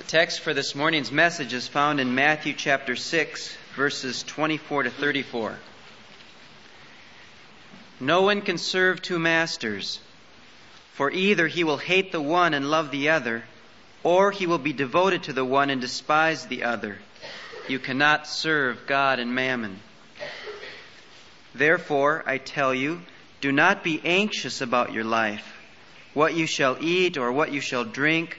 The text for this morning's message is found in Matthew chapter 6, verses 24 to 34. No one can serve two masters, for either he will hate the one and love the other, or he will be devoted to the one and despise the other. You cannot serve God and mammon. Therefore, I tell you, do not be anxious about your life, what you shall eat or what you shall drink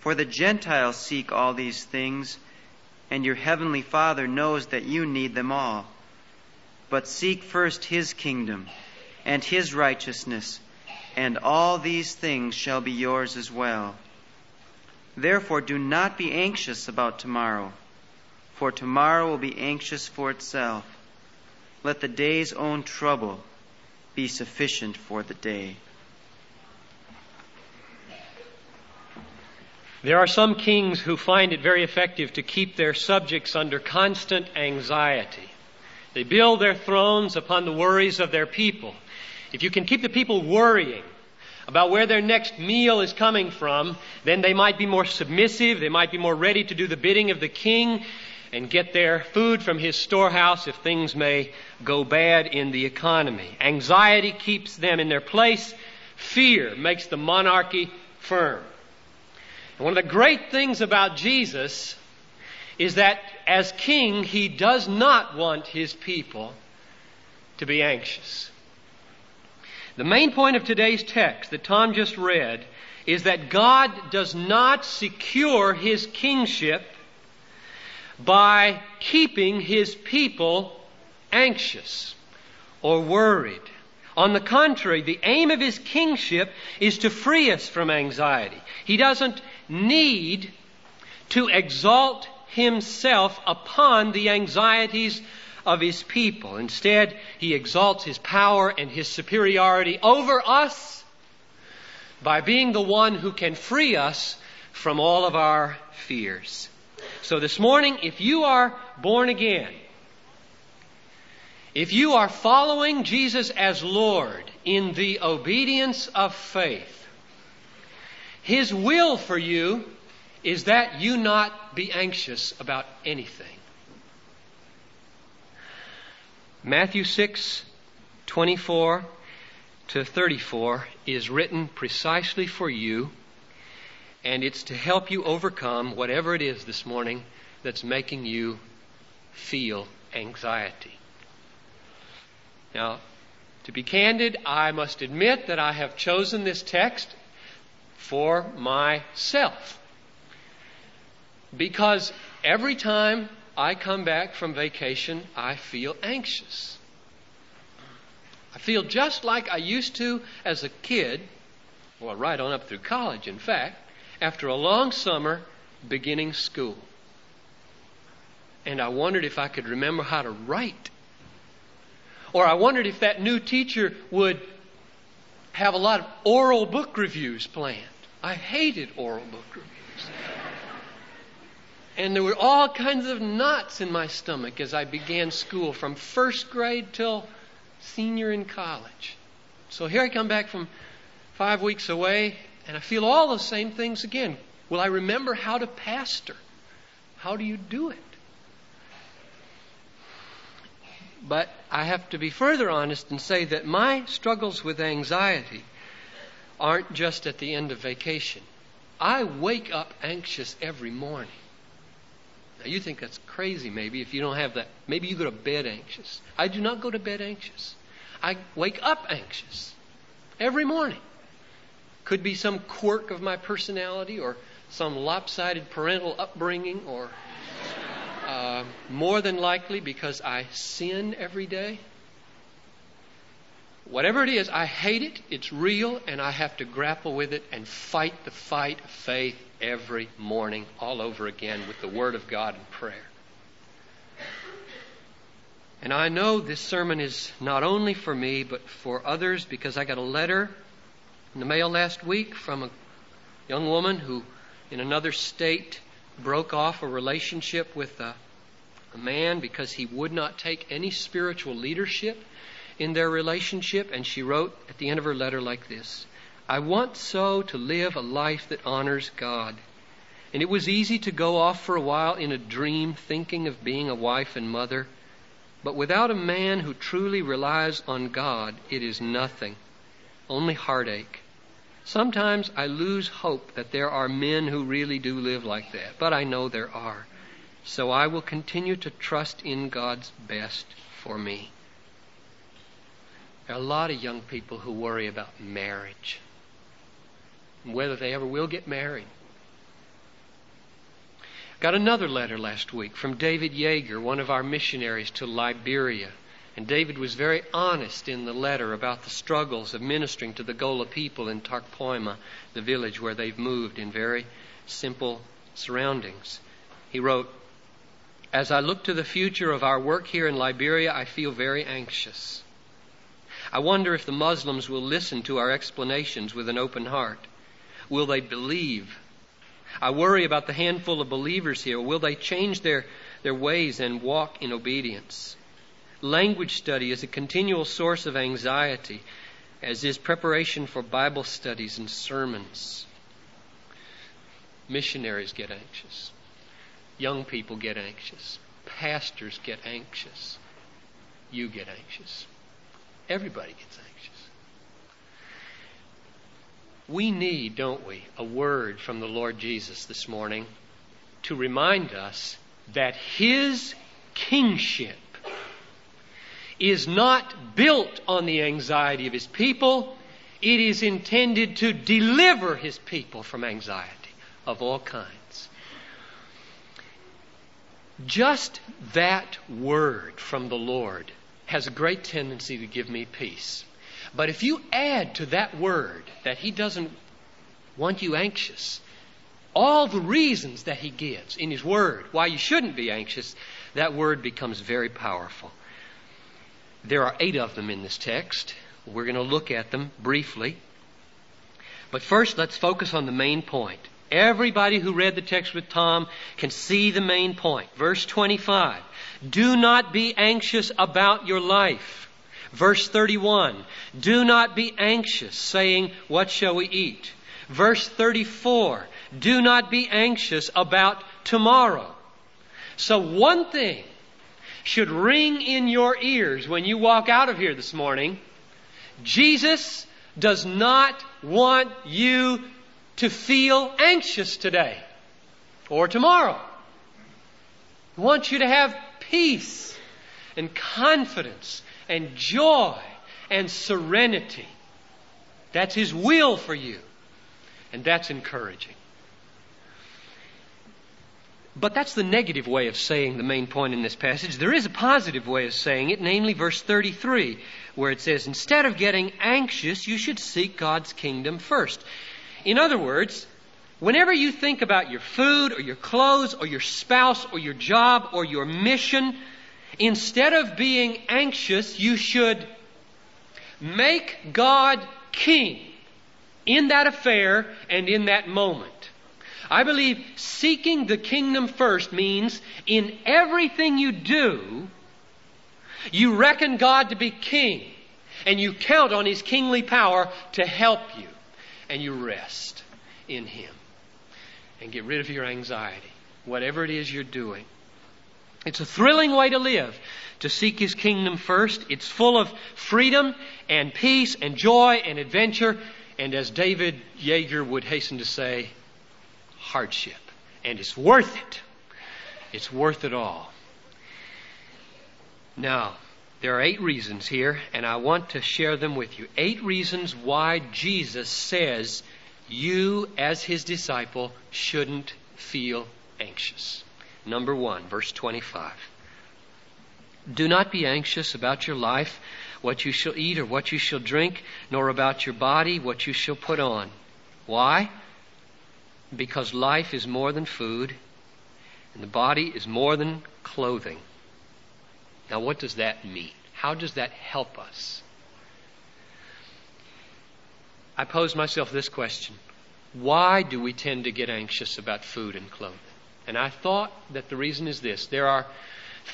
For the Gentiles seek all these things, and your heavenly Father knows that you need them all. But seek first his kingdom and his righteousness, and all these things shall be yours as well. Therefore, do not be anxious about tomorrow, for tomorrow will be anxious for itself. Let the day's own trouble be sufficient for the day. There are some kings who find it very effective to keep their subjects under constant anxiety. They build their thrones upon the worries of their people. If you can keep the people worrying about where their next meal is coming from, then they might be more submissive, they might be more ready to do the bidding of the king and get their food from his storehouse if things may go bad in the economy. Anxiety keeps them in their place. Fear makes the monarchy firm. And one of the great things about Jesus is that as king, he does not want his people to be anxious. The main point of today's text that Tom just read is that God does not secure his kingship by keeping his people anxious or worried. On the contrary, the aim of his kingship is to free us from anxiety. He doesn't need to exalt himself upon the anxieties of his people. Instead, he exalts his power and his superiority over us by being the one who can free us from all of our fears. So this morning, if you are born again, if you are following Jesus as Lord in the obedience of faith, his will for you is that you not be anxious about anything. Matthew 6, 24 to 34 is written precisely for you, and it's to help you overcome whatever it is this morning that's making you feel anxiety. Now, to be candid, I must admit that I have chosen this text for myself. Because every time I come back from vacation, I feel anxious. I feel just like I used to as a kid, well, right on up through college, in fact, after a long summer beginning school. And I wondered if I could remember how to write. Or I wondered if that new teacher would have a lot of oral book reviews planned. I hated oral book reviews. And there were all kinds of knots in my stomach as I began school from first grade till senior in college. So here I come back from five weeks away, and I feel all the same things again. Will I remember how to pastor? How do you do it? But I have to be further honest and say that my struggles with anxiety aren't just at the end of vacation. I wake up anxious every morning. Now, you think that's crazy, maybe, if you don't have that. Maybe you go to bed anxious. I do not go to bed anxious. I wake up anxious every morning. Could be some quirk of my personality or some lopsided parental upbringing or uh, more than likely because I sin every day. Whatever it is, I hate it, it's real, and I have to grapple with it and fight the fight of faith every morning all over again with the Word of God and prayer. And I know this sermon is not only for me, but for others because I got a letter in the mail last week from a young woman who, in another state, broke off a relationship with a, man because he would not take any spiritual leadership in their relationship, and she wrote at the end of her letter like this I want so to live a life that honors God. And it was easy to go off for a while in a dream thinking of being a wife and mother. But without a man who truly relies on God, it is nothing, only heartache. Sometimes I lose hope that there are men who really do live like that, but I know there are. So I will continue to trust in God's best for me. There are a lot of young people who worry about marriage, and whether they ever will get married. Got another letter last week from David Yeager, one of our missionaries to Liberia. And David was very honest in the letter about the struggles of ministering to the Gola people in Tarkpoima, the village where they've moved in very simple surroundings. He wrote, As I look to the future of our work here in Liberia, I feel very anxious. I wonder if the Muslims will listen to our explanations with an open heart. Will they believe? I worry about the handful of believers here. Will they change their, their ways and walk in obedience? Language study is a continual source of anxiety, as is preparation for Bible studies and sermons. Missionaries get anxious. Young people get anxious. Pastors get anxious. You get anxious. Everybody gets anxious. We need, don't we, a word from the Lord Jesus this morning to remind us that His kingship is not built on the anxiety of His people. It is intended to deliver His people from anxiety of all kinds. Just that word from the Lord has a great tendency to give me peace. But if you add to that word that he doesn't want you anxious, all the reasons that he gives in his word why you shouldn't be anxious, that word becomes very powerful. There are eight of them in this text. We're going to look at them briefly. But first, let's focus on the main point. Everybody who read the text with Tom can see the main point. Verse 25. Do not be anxious about your life. Verse 31. Do not be anxious, saying, What shall we eat? Verse 34. Do not be anxious about tomorrow. So one thing should ring in your ears when you walk out of here this morning. Jesus does not want you to feel anxious today or tomorrow. He wants you to have peace and confidence and joy and serenity. That's His will for you. And that's encouraging. But that's the negative way of saying the main point in this passage. There is a positive way of saying it, namely verse 33, where it says, Instead of getting anxious, you should seek God's kingdom first. In other words, whenever you think about your food or your clothes or your spouse or your job or your mission, instead of being anxious, you should make God king in that affair and in that moment. I believe seeking the kingdom first means in everything you do, you reckon God to be king and you count on his kingly power to help you and you rest in Him and get rid of your anxiety, whatever it is you're doing. It's a thrilling way to live, to seek His kingdom first. It's full of freedom and peace and joy and adventure. And as David Yeager would hasten to say, hardship. And it's worth it. It's worth it all. Now, there are eight reasons here, and I want to share them with you. Eight reasons why Jesus says you, as his disciple, shouldn't feel anxious. Number one, verse 25. Do not be anxious about your life, what you shall eat or what you shall drink, nor about your body, what you shall put on. Why? Because life is more than food, and the body is more than clothing. Now, what does that mean? How does that help us? I pose myself this question Why do we tend to get anxious about food and clothing? And I thought that the reason is this there are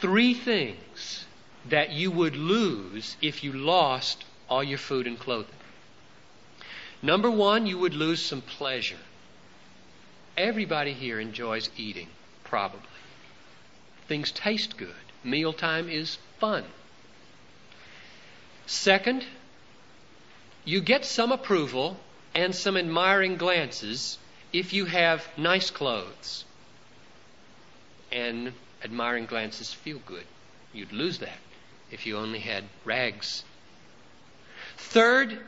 three things that you would lose if you lost all your food and clothing. Number one, you would lose some pleasure. Everybody here enjoys eating, probably. Things taste good. Mealtime is fun. Second, you get some approval and some admiring glances if you have nice clothes. And admiring glances feel good. You'd lose that if you only had rags. Third,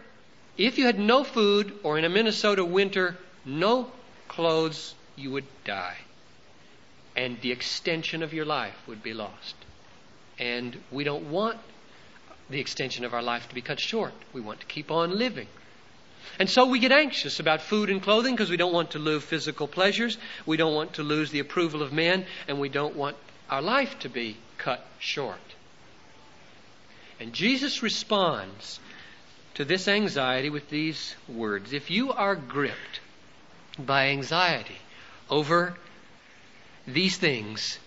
if you had no food or in a Minnesota winter, no clothes, you would die. And the extension of your life would be lost. And we don't want the extension of our life to be cut short. We want to keep on living. And so we get anxious about food and clothing because we don't want to lose physical pleasures, we don't want to lose the approval of men, and we don't want our life to be cut short. And Jesus responds to this anxiety with these words If you are gripped by anxiety over these things,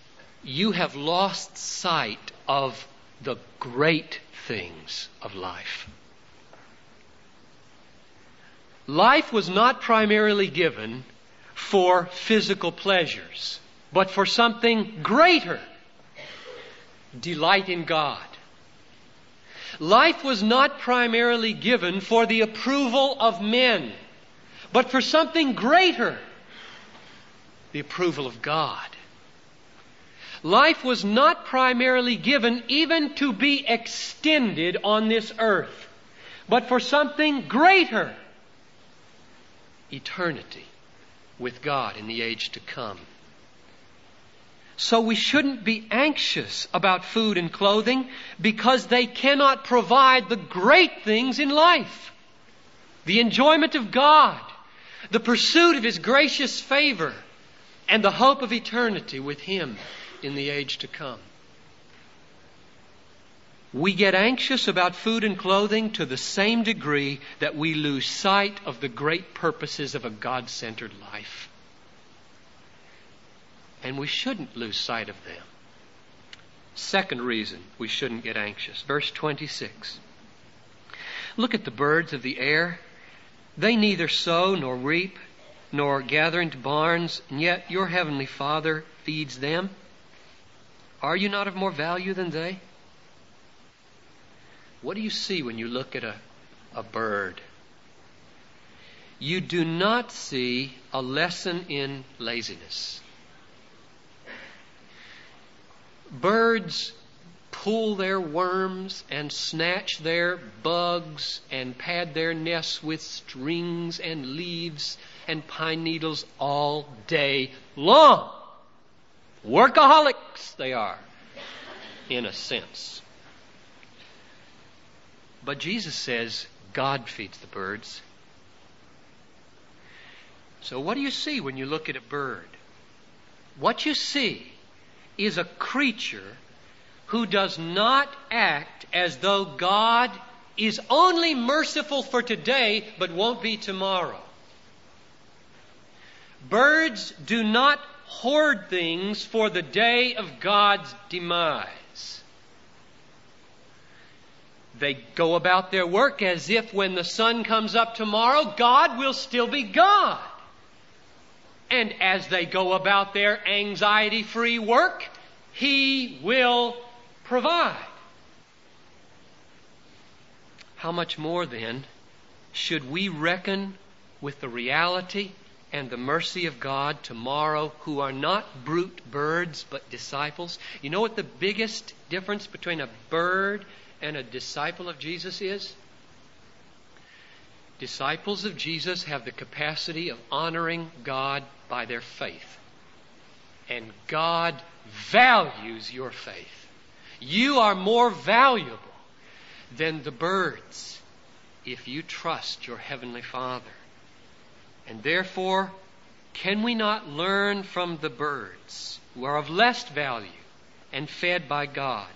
you have lost sight of the great things of life. Life was not primarily given for physical pleasures, but for something greater delight in God. Life was not primarily given for the approval of men, but for something greater the approval of God. Life was not primarily given even to be extended on this earth, but for something greater eternity with God in the age to come. So we shouldn't be anxious about food and clothing because they cannot provide the great things in life. The enjoyment of God, the pursuit of His gracious favor, and the hope of eternity with Him in the age to come. We get anxious about food and clothing to the same degree that we lose sight of the great purposes of a God centered life. And we shouldn't lose sight of them. Second reason we shouldn't get anxious. Verse 26. Look at the birds of the air. They neither sow nor reap nor gather into barns, and yet your heavenly Father feeds them. Are you not of more value than they? What do you see when you look at a, a bird? You do not see a lesson in laziness. Birds pull their worms and snatch their bugs and pad their nests with strings and leaves and pine needles all day long. Workaholics they are, in a sense. But Jesus says God feeds the birds. So, what do you see when you look at a bird? What you see is a creature who does not act as though God is only merciful for today but won't be tomorrow. Birds do not hoard things for the day of God's demise. They go about their work as if when the sun comes up tomorrow, God will still be God. And as they go about their anxiety free work, He will provide. How much more then should we reckon with the reality and the mercy of God tomorrow who are not brute birds but disciples. You know what the biggest difference between a bird and a disciple of Jesus is? Disciples of Jesus have the capacity of honoring God by their faith. And God values your faith. You are more valuable than the birds if you trust your Heavenly Father. And therefore, can we not learn from the birds who are of less value and fed by God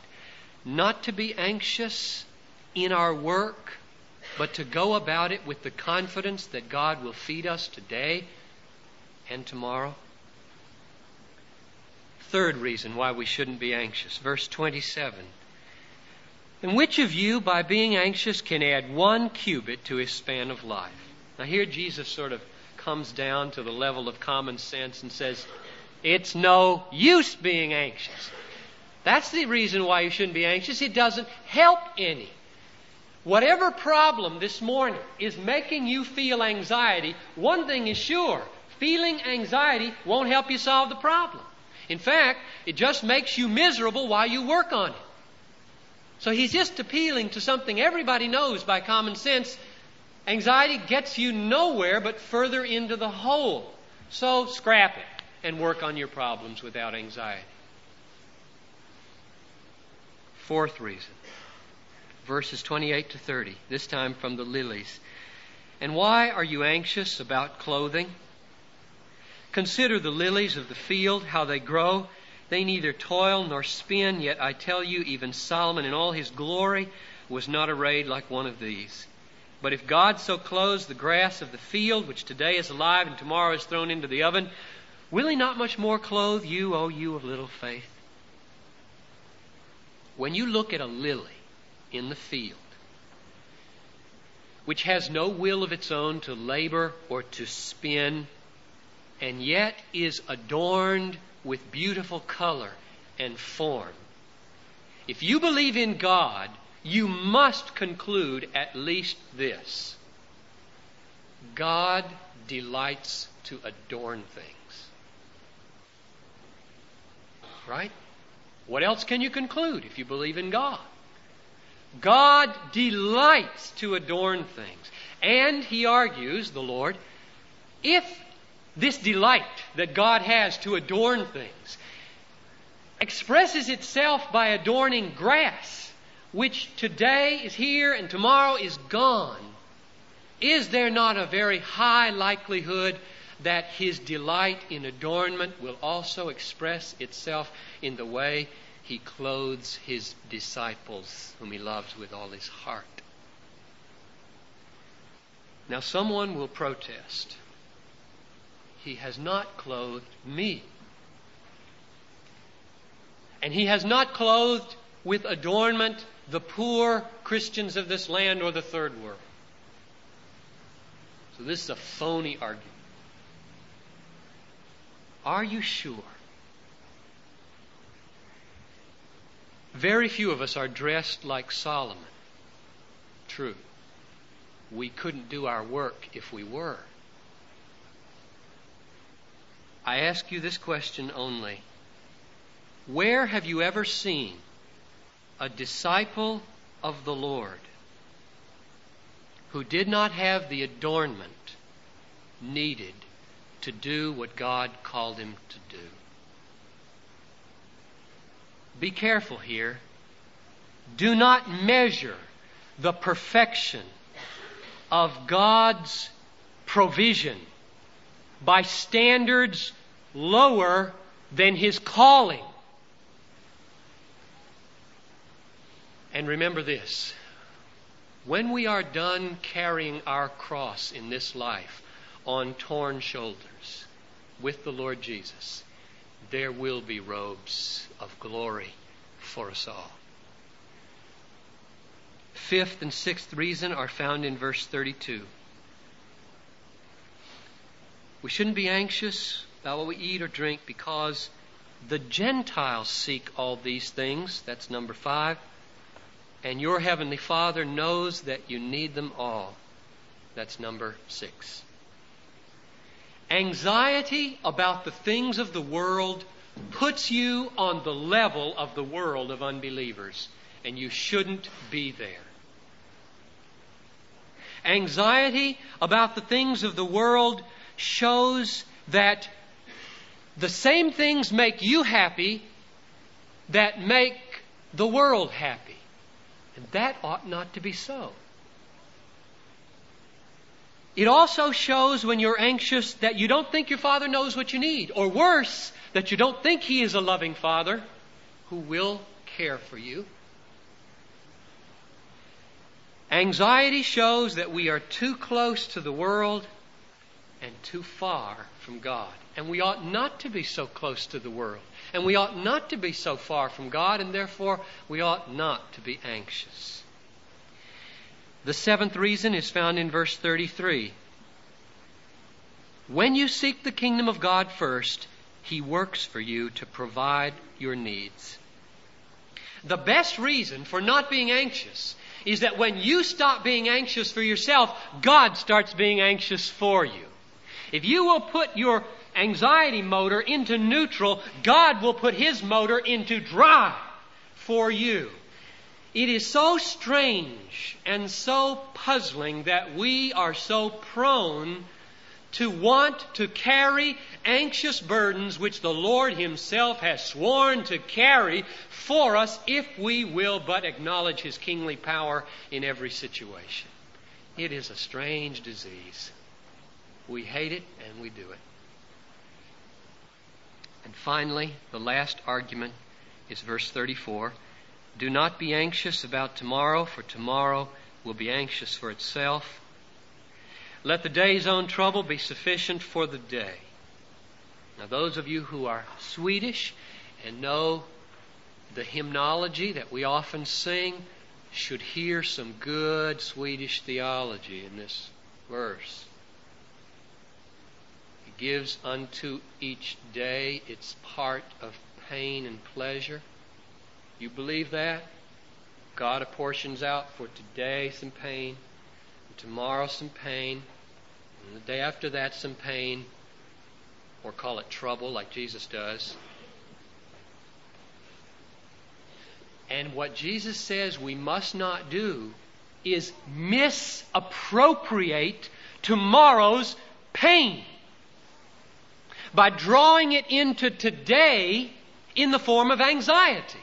not to be anxious in our work, but to go about it with the confidence that God will feed us today and tomorrow? Third reason why we shouldn't be anxious. Verse 27. And which of you, by being anxious, can add one cubit to his span of life? Now, here Jesus sort of comes down to the level of common sense and says, It's no use being anxious. That's the reason why you shouldn't be anxious. It doesn't help any. Whatever problem this morning is making you feel anxiety, one thing is sure feeling anxiety won't help you solve the problem. In fact, it just makes you miserable while you work on it. So he's just appealing to something everybody knows by common sense Anxiety gets you nowhere but further into the hole. So scrap it and work on your problems without anxiety. Fourth reason, verses 28 to 30, this time from the lilies. And why are you anxious about clothing? Consider the lilies of the field, how they grow. They neither toil nor spin, yet I tell you, even Solomon in all his glory was not arrayed like one of these. But if God so clothes the grass of the field, which today is alive and tomorrow is thrown into the oven, will He not much more clothe you, O you of little faith? When you look at a lily in the field, which has no will of its own to labor or to spin, and yet is adorned with beautiful color and form, if you believe in God, you must conclude at least this God delights to adorn things. Right? What else can you conclude if you believe in God? God delights to adorn things. And he argues, the Lord, if this delight that God has to adorn things expresses itself by adorning grass, which today is here and tomorrow is gone, is there not a very high likelihood that his delight in adornment will also express itself in the way he clothes his disciples, whom he loves with all his heart? Now, someone will protest. He has not clothed me. And he has not clothed with adornment the poor Christians of this land or the third world. So this is a phony argument. Are you sure? Very few of us are dressed like Solomon. True. We couldn't do our work if we were. I ask you this question only. Where have you ever seen a disciple of the Lord who did not have the adornment needed to do what God called him to do. Be careful here. Do not measure the perfection of God's provision by standards lower than his calling. And remember this when we are done carrying our cross in this life on torn shoulders with the Lord Jesus, there will be robes of glory for us all. Fifth and sixth reason are found in verse 32. We shouldn't be anxious about what we eat or drink because the Gentiles seek all these things. That's number five. And your Heavenly Father knows that you need them all. That's number six. Anxiety about the things of the world puts you on the level of the world of unbelievers, and you shouldn't be there. Anxiety about the things of the world shows that the same things make you happy that make the world happy. And that ought not to be so. It also shows when you're anxious that you don't think your father knows what you need, or worse, that you don't think he is a loving father who will care for you. Anxiety shows that we are too close to the world and too far from God. And we ought not to be so close to the world. And we ought not to be so far from God, and therefore we ought not to be anxious. The seventh reason is found in verse 33. When you seek the kingdom of God first, He works for you to provide your needs. The best reason for not being anxious is that when you stop being anxious for yourself, God starts being anxious for you. If you will put your anxiety motor into neutral, God will put His motor into drive for you. It is so strange and so puzzling that we are so prone to want to carry anxious burdens which the Lord Himself has sworn to carry for us if we will but acknowledge His kingly power in every situation. It is a strange disease. We hate it and we do it. And finally, the last argument is verse 34. Do not be anxious about tomorrow, for tomorrow will be anxious for itself. Let the day's own trouble be sufficient for the day. Now, those of you who are Swedish and know the hymnology that we often sing should hear some good Swedish theology in this verse gives unto each day its part of pain and pleasure. You believe that? God apportions out for today some pain, tomorrow some pain, and the day after that some pain, or call it trouble like Jesus does. And what Jesus says we must not do is misappropriate tomorrow's pain by drawing it into today in the form of anxiety.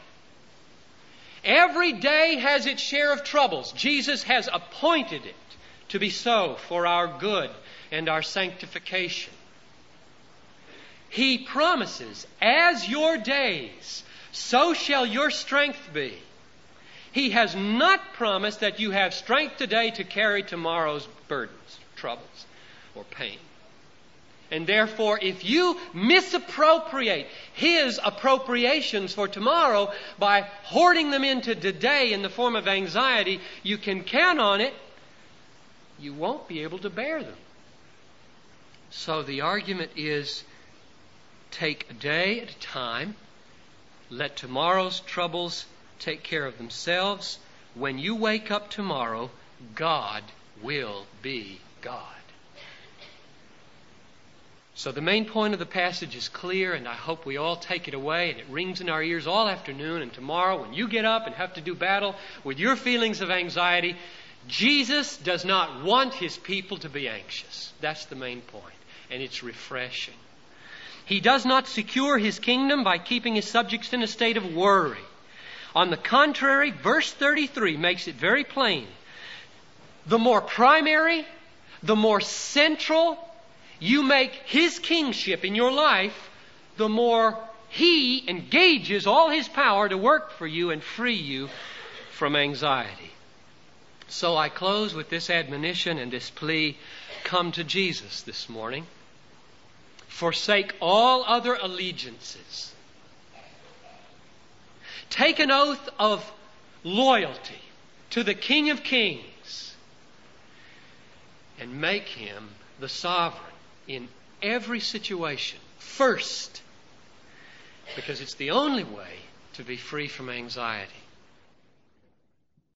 Every day has its share of troubles. Jesus has appointed it to be so for our good and our sanctification. He promises, as your days, so shall your strength be. He has not promised that you have strength today to carry tomorrow's burdens, troubles, or pain. And therefore, if you misappropriate His appropriations for tomorrow by hoarding them into today in the form of anxiety, you can count on it. You won't be able to bear them. So the argument is take a day at a time, let tomorrow's troubles take care of themselves. When you wake up tomorrow, God will be God. So the main point of the passage is clear, and I hope we all take it away, and it rings in our ears all afternoon and tomorrow when you get up and have to do battle with your feelings of anxiety. Jesus does not want his people to be anxious. That's the main point, and it's refreshing. He does not secure his kingdom by keeping his subjects in a state of worry. On the contrary, verse 33 makes it very plain. The more primary, the more central, you make His kingship in your life, the more He engages all His power to work for you and free you from anxiety. So I close with this admonition and this plea come to Jesus this morning. Forsake all other allegiances. Take an oath of loyalty to the King of Kings and make him the sovereign in every situation first because it's the only way to be free from anxiety.